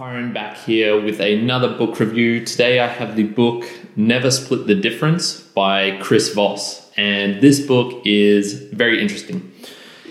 Kyrin back here with another book review. Today I have the book Never Split the Difference by Chris Voss. And this book is very interesting.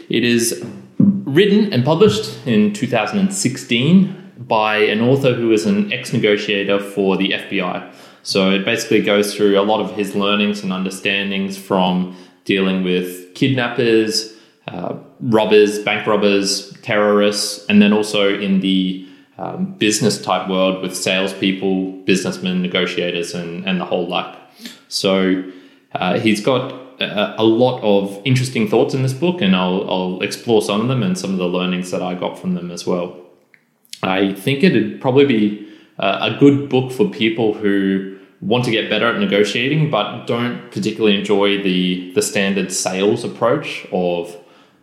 It is written and published in 2016 by an author who is an ex negotiator for the FBI. So it basically goes through a lot of his learnings and understandings from dealing with kidnappers, uh, robbers, bank robbers, terrorists, and then also in the um, business type world with salespeople, businessmen, negotiators, and, and the whole lot. So uh, he's got a, a, lot of interesting thoughts in this book, and I'll, I'll explore some of them and some of the learnings that I got from them as well. I think it'd probably be uh, a good book for people who want to get better at negotiating, but don't particularly enjoy the the standard sales approach of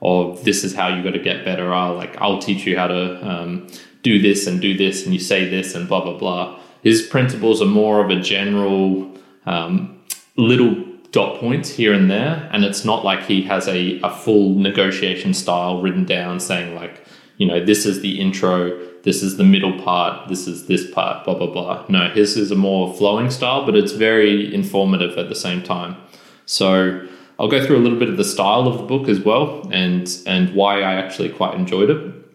of this is how you got to get better. I'll like I'll teach you how to um, do this and do this and you say this and blah blah blah. His principles are more of a general um, little dot points here and there, and it's not like he has a, a full negotiation style written down saying like you know this is the intro, this is the middle part, this is this part, blah blah blah. No, his is a more flowing style, but it's very informative at the same time. So I'll go through a little bit of the style of the book as well, and and why I actually quite enjoyed it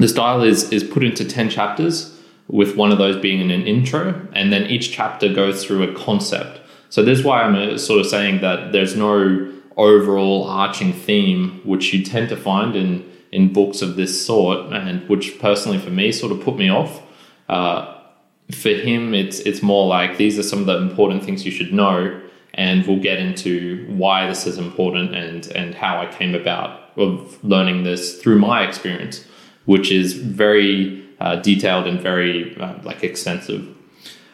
the style is is put into 10 chapters with one of those being in an intro and then each chapter goes through a concept. So this is why i'm uh, sort of saying that there's no overall arching theme which you tend to find in in books of this sort and which personally for me sort of put me off. Uh, for him it's it's more like these are some of the important things you should know and we'll get into why this is important and and how i came about of learning this through my experience which is very uh, detailed and very uh, like extensive.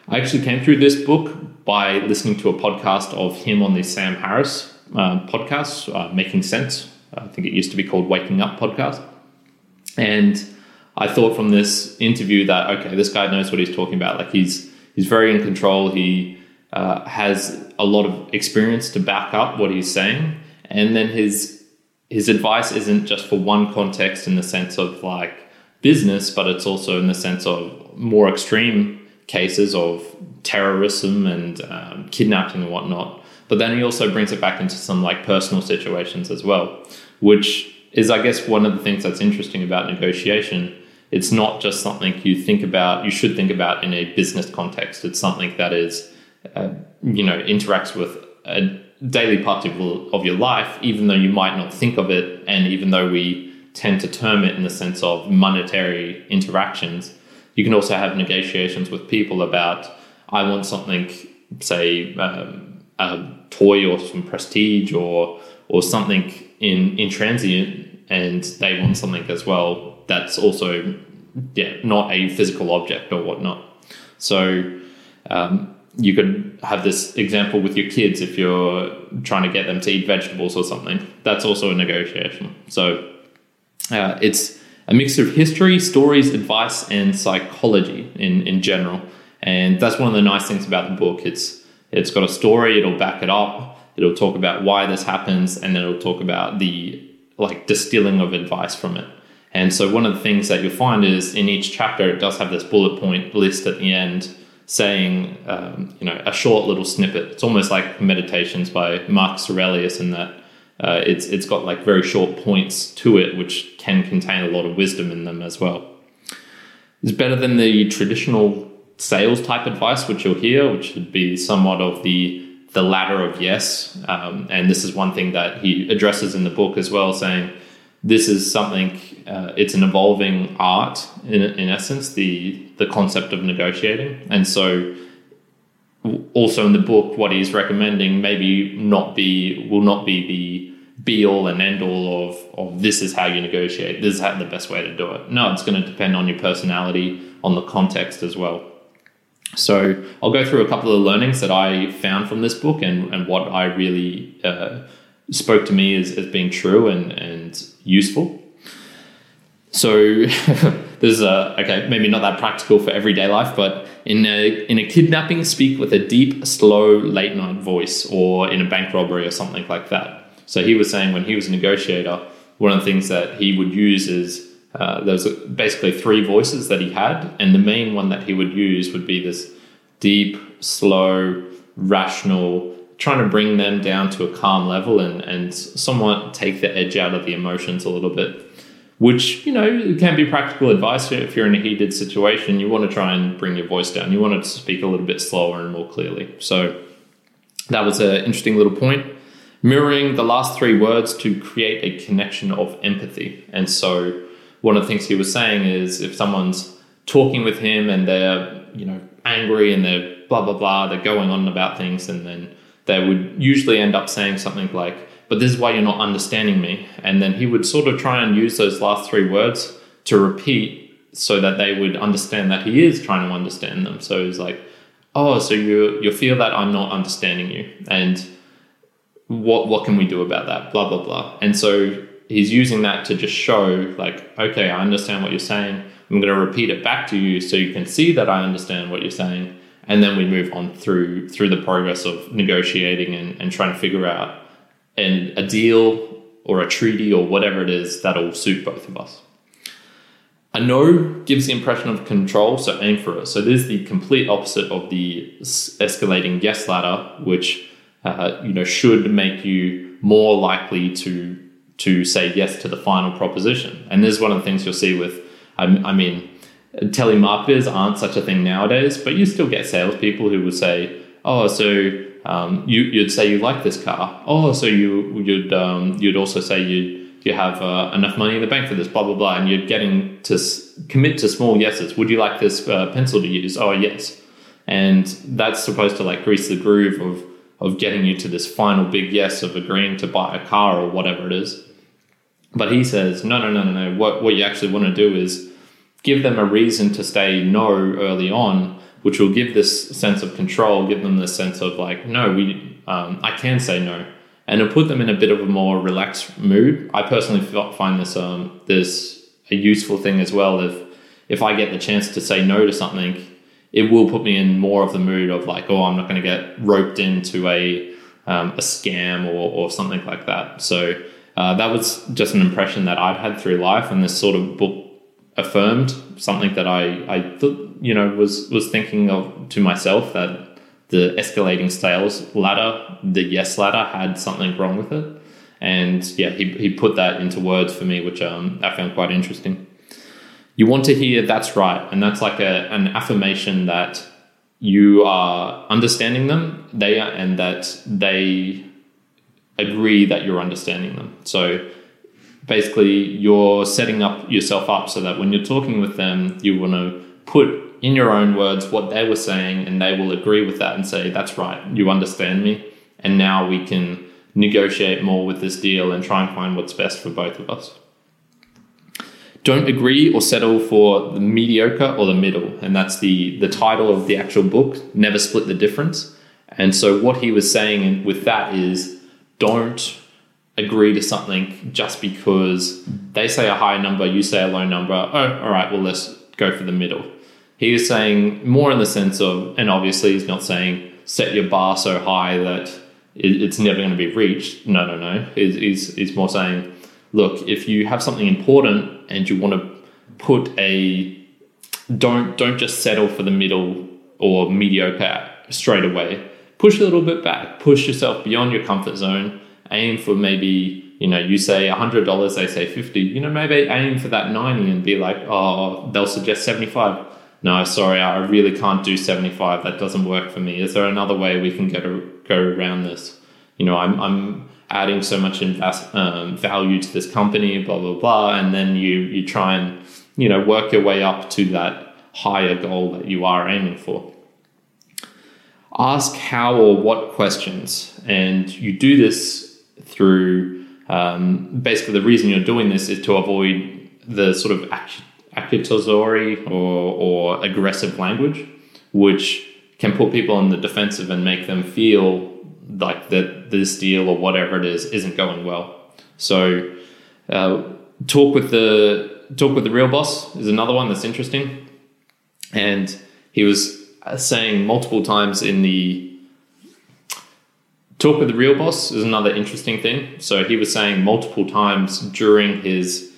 I actually came through this book by listening to a podcast of him on the Sam Harris uh, podcast, uh, Making Sense. I think it used to be called Waking Up Podcast. And I thought from this interview that okay, this guy knows what he's talking about. Like he's he's very in control. He uh, has a lot of experience to back up what he's saying, and then his his advice isn't just for one context in the sense of like business, but it's also in the sense of more extreme cases of terrorism and um, kidnapping and whatnot. But then he also brings it back into some like personal situations as well, which is, I guess, one of the things that's interesting about negotiation. It's not just something you think about, you should think about in a business context. It's something that is, uh, you know, interacts with a daily part of, of your life, even though you might not think of it, and even though we tend to term it in the sense of monetary interactions, you can also have negotiations with people about, I want something, say, um, a toy or some prestige or or something in in transient, and they want something as well that's also yeah not a physical object or whatnot. So um, you could have this example with your kids if you're trying to get them to eat vegetables or something. That's also a negotiation. So uh, it's a mix of history, stories, advice, and psychology in, in general. And that's one of the nice things about the book. It's it's got a story. It'll back it up. It'll talk about why this happens, and then it'll talk about the like distilling of advice from it. And so one of the things that you'll find is in each chapter, it does have this bullet point list at the end saying, um, you know, a short little snippet. It's almost like Meditations by Marcus Aurelius in that uh, it's it's got like very short points to it, which can contain a lot of wisdom in them as well. It's better than the traditional sales type advice, which you'll hear, which would be somewhat of the the ladder of yes. Um, and this is one thing that he addresses in the book as well, saying this is something uh, it's an evolving art in, in essence the the concept of negotiating. And so also in the book what he's recommending maybe not be will not be the be all and end all of of this is how you negotiate this is how the best way to do it. No it's going to depend on your personality on the context as well. So I'll go through a couple of learnings that I found from this book and, and what I really uh, spoke to me as, as being true and, and useful. So there's a okay, maybe not that practical for everyday life, but in a in a kidnapping, speak with a deep, slow, late night voice, or in a bank robbery or something like that. So he was saying when he was a negotiator, one of the things that he would use is uh, basically three voices that he had, and the main one that he would use would be this deep, slow, rational, trying to bring them down to a calm level and, and somewhat take the edge out of the emotions a little bit. Which, you know, can be practical advice if you're in a heated situation. You want to try and bring your voice down. You want to speak a little bit slower and more clearly. So that was an interesting little point. Mirroring the last three words to create a connection of empathy. And so one of the things he was saying is if someone's talking with him and they're, you know, angry and they're blah, blah, blah, they're going on about things and then they would usually end up saying something like, but this is why you're not understanding me. And then he would sort of try and use those last three words to repeat so that they would understand that he is trying to understand them. So he's like, oh, so you you feel that I'm not understanding you, and what what can we do about that? Blah blah blah. And so he's using that to just show, like, okay, I understand what you're saying. I'm going to repeat it back to you so you can see that I understand what you're saying and then we move on through through the progress of negotiating and, and trying to figure out an, a deal or a treaty or whatever it is that'll suit both of us. A no gives the impression of control, so aim for it. So this is the complete opposite of the escalating yes ladder, which uh, you know should make you more likely to to say yes to the final proposition. And this is one of the things you'll see with, I, I mean, telemarketers aren't such a thing nowadays, but you still get salespeople who will say, "Oh, so um, you, you'd say you like this car. Oh, so you you'd um, you'd also say you you have uh, enough money in the bank for this, blah blah blah, and you're getting to s- commit to small yeses. Would you like this uh, pencil to use? Oh, yes, and that's supposed to like grease the groove of of getting you to this final big yes of agreeing to buy a car or whatever it is. But he says, no, no, no, no, no. What what you actually want to do is give them a reason to say no early on, which will give this sense of control, give them this sense of like, no, we, um, I can say no, and it'll put them in a bit of a more relaxed mood. I personally find this um, this a useful thing as well. If if I get the chance to say no to something, it will put me in more of the mood of like, oh, I'm not going to get roped into a um, a scam or, or something like that. So uh, that was just an impression that I'd had through life, and this sort of book affirmed something that I I th- you know was was thinking of to myself that the escalating sales ladder, the yes ladder, had something wrong with it, and yeah, he he put that into words for me, which um, I found quite interesting. You want to hear that's right, and that's like a an affirmation that you are understanding them, they are, and that they agree that you're understanding them. So basically you're setting up yourself up so that when you're talking with them, you want to put in your own words what they were saying and they will agree with that and say, that's right, you understand me. And now we can negotiate more with this deal and try and find what's best for both of us. Don't agree or settle for the mediocre or the middle. And that's the, the title of the actual book, Never Split the Difference. And so what he was saying with that is don't agree to something just because they say a high number, you say a low number. Oh, all right, well, let's go for the middle. He is saying more in the sense of, and obviously he's not saying set your bar so high that it's never going to be reached. No, no, no. He's, he's, he's more saying, look, if you have something important and you want to put a, don't don't just settle for the middle or mediocre straight away. Push a little bit back. Push yourself beyond your comfort zone aim for maybe you know you say $100 they say 50 you know maybe aim for that 90 and be like oh they'll suggest 75 no sorry i really can't do 75 that doesn't work for me. Is there another way we can get a, go around this? You know i'm, I'm adding so much invest, um, value to this company blah blah blah. And then you you try and you know work your way up to that higher goal that you are aiming for. Ask how or what questions. And you do this through um, basically the reason you're doing this is to avoid the sort of accusatory or, or aggressive language, which can put people on the defensive and make them feel like that this deal or whatever it is isn't going well. So, uh, talk with the talk with the real boss is another one that's interesting, and he was saying multiple times in the Talk with the real boss is another interesting thing. So he was saying multiple times during his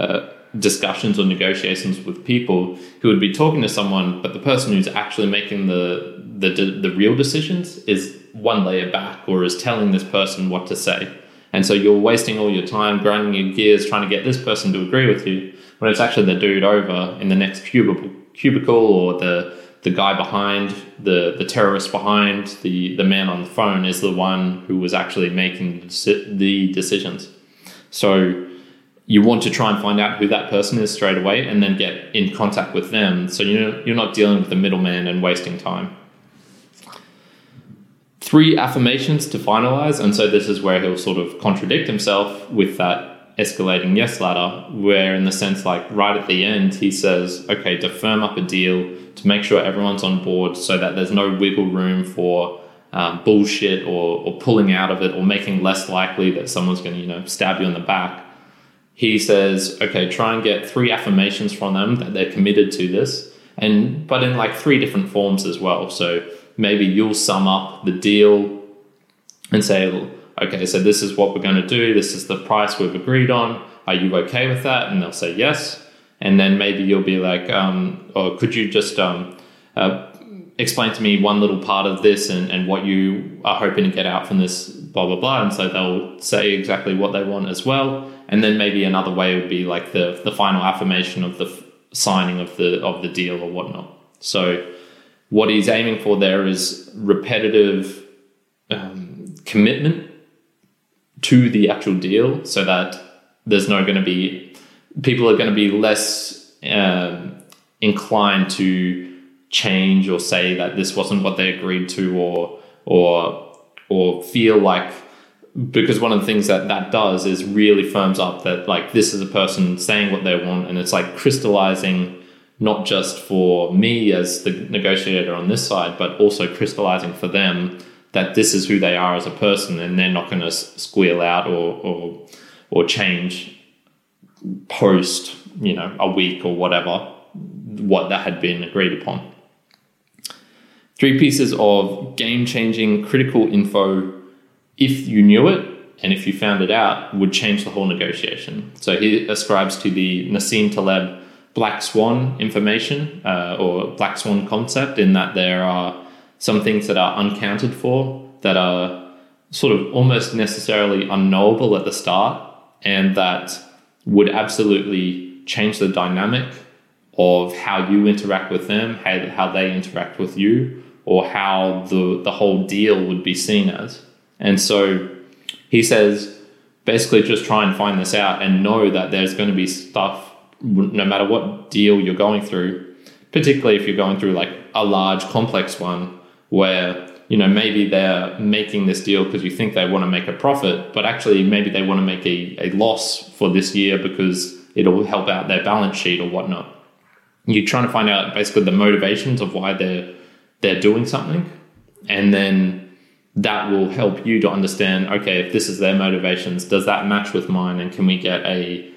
uh, discussions or negotiations with people who would be talking to someone, but the person who's actually making the the the real decisions is one layer back or is telling this person what to say. And so you're wasting all your time grinding your gears trying to get this person to agree with you when it's actually the dude over in the next cubicle, cubicle or the the guy behind the the terrorist behind the the man on the phone is the one who was actually making the decisions. So you want to try and find out who that person is straight away and then get in contact with them so you're, you're not dealing with the middleman and wasting time three affirmations to finalize and so this is where he'll sort of contradict himself with that escalating yes ladder where in the sense like right at the end he says okay to firm up a deal to make sure everyone's on board so that there's no wiggle room for um, bullshit or, or pulling out of it or making less likely that someone's going to you know stab you in the back he says, okay, try and get three affirmations from them that they're committed to this, and but in like three different forms as well. So maybe you'll sum up the deal and say, okay, so this is what we're going to do. This is the price we've agreed on. Are you okay with that? And they'll say yes. And then maybe you'll be like, um, or could you just um, uh, explain to me one little part of this and, and what you are hoping to get out from this, blah, blah, blah. And so they'll say exactly what they want as well and then maybe another way would be like the the final affirmation of the f- signing of the of the deal or whatnot. So what he's aiming for there is repetitive um, commitment to the actual deal, so that there's no going to be people are going to be less um, inclined to change or say that this wasn't what they agreed to or or or feel like because one of the things that that does is really firms up that like this is a person saying what they want and it's like crystallizing not just for me as the negotiator on this side but also crystallizing for them that this is who they are as a person and they're not going to squeal out or or or change post you know a week or whatever what that had been agreed upon three pieces of game changing critical info if you knew it and if you found it out, would change the whole negotiation. So he ascribes to the Nassim Taleb black swan information uh, or black swan concept in that there are some things that are uncounted for that are sort of almost necessarily unknowable at the start and that would absolutely change the dynamic of how you interact with them, how, how they interact with you, or how the, the whole deal would be seen as. And so he says basically just try and find this out and know that there's going to be stuff no matter what deal you're going through, particularly if you're going through like a large complex one where you know maybe they're making this deal because you think they want to make a profit, but actually maybe they want to make a, a loss for this year because it'll help out their balance sheet or whatnot. You're trying to find out basically the motivations of why they're they're doing something, and then that will help you to understand okay if this is their motivations does that match with mine and can we get a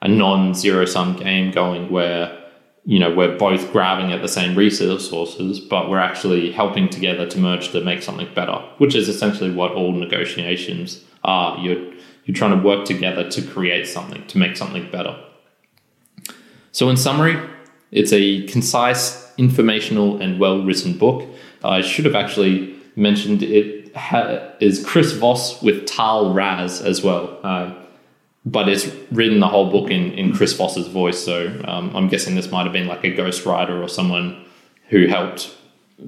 a non zero sum game going where you know we're both grabbing at the same resources but we're actually helping together to merge to make something better which is essentially what all negotiations are. You're you're trying to work together to create something to make something better. So in summary it's a concise informational and well written book. I should have actually mentioned it ha- is Chris Voss with Tahl Raz as well. Uh, but it's written the whole book in, in Chris Voss's voice. So um, I'm guessing this might have been like a ghostwriter or someone who helped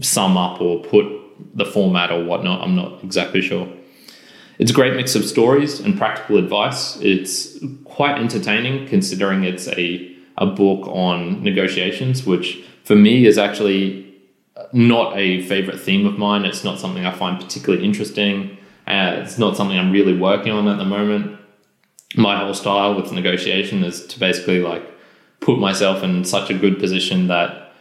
sum up or put the format or whatnot. I'm not exactly sure. It's a great mix of stories and practical advice. It's quite entertaining considering it's a, a book on negotiations, which for me is actually not a favorite theme of mine. It's not something I find particularly interesting. Uh, it's not something I'm really working on at the moment. My whole style with negotiation is to basically like put myself in such a good position that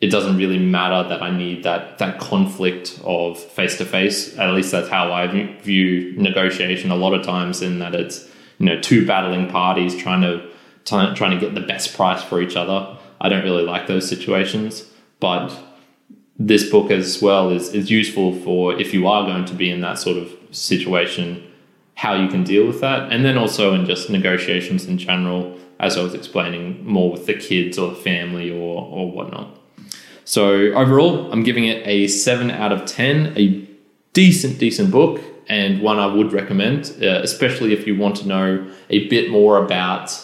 it doesn't really matter that I need that that conflict of face to face. At least that's how I view negotiation a lot of times. In that it's you know two battling parties trying to trying to get the best price for each other. I don't really like those situations, but this book as well is, is useful for if you are going to be in that sort of situation, how you can deal with that. And then also in just negotiations in general, as I was explaining, more with the kids or the family or, or whatnot. So overall, I'm giving it a 7 out of 10, a decent, decent book, and one I would recommend, uh, especially if you want to know a bit more about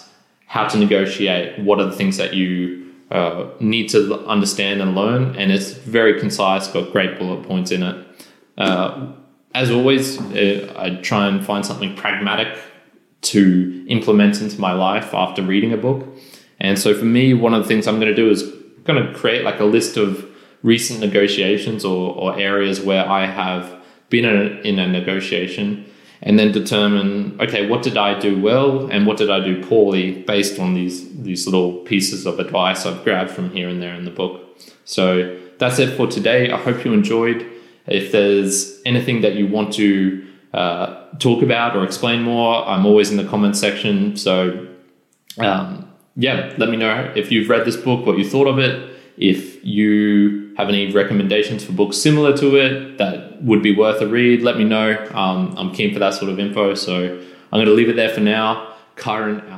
how to negotiate, what are the things that you uh, need to understand and learn. And it's very concise, got great bullet points in it. Uh, as always, uh, I try and find something pragmatic to implement into my life after reading a book. And so for me, one of the things I'm going to do is going to create like a list of recent negotiations or, or areas where I have been in a, in a negotiation and then determine okay what did i do well and what did i do poorly based on these these little pieces of advice i've grabbed from here and there in the book. So that's it for today. I hope you enjoyed if there's anything that you want to uh, talk about or explain more i'm always in the comments section so um, yeah, let me know if you've read this book, what you thought of it. If you have any recommendations for books similar to it that would be worth a read, let me know. Um, I'm keen for that sort of info. So I'm going to leave it there for now. Out.